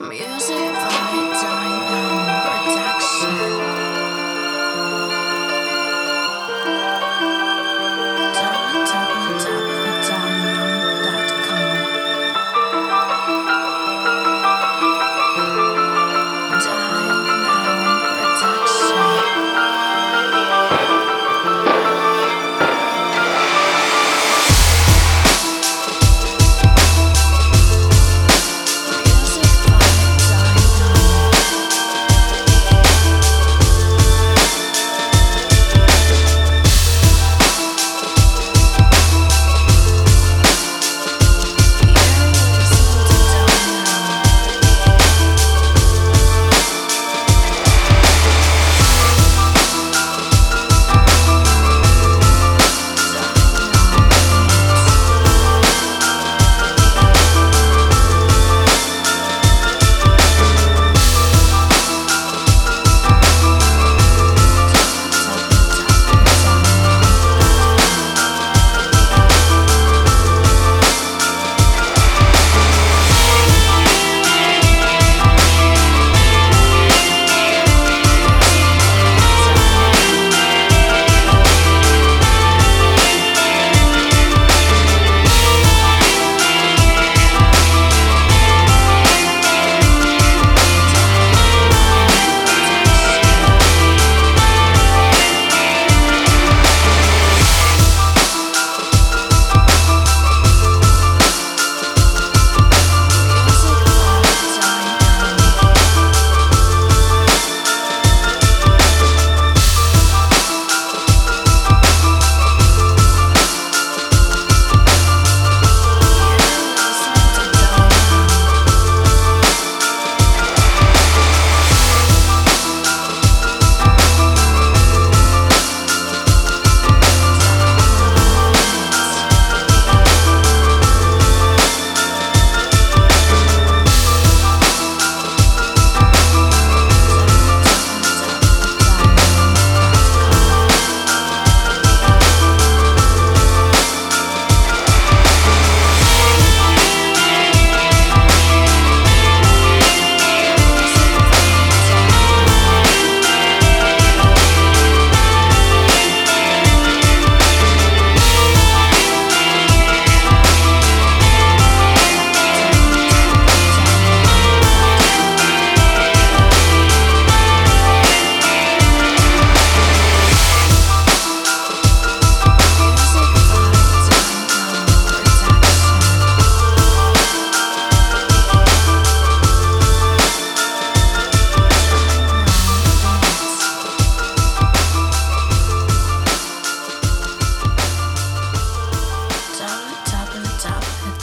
Music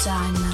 www.dynamo.com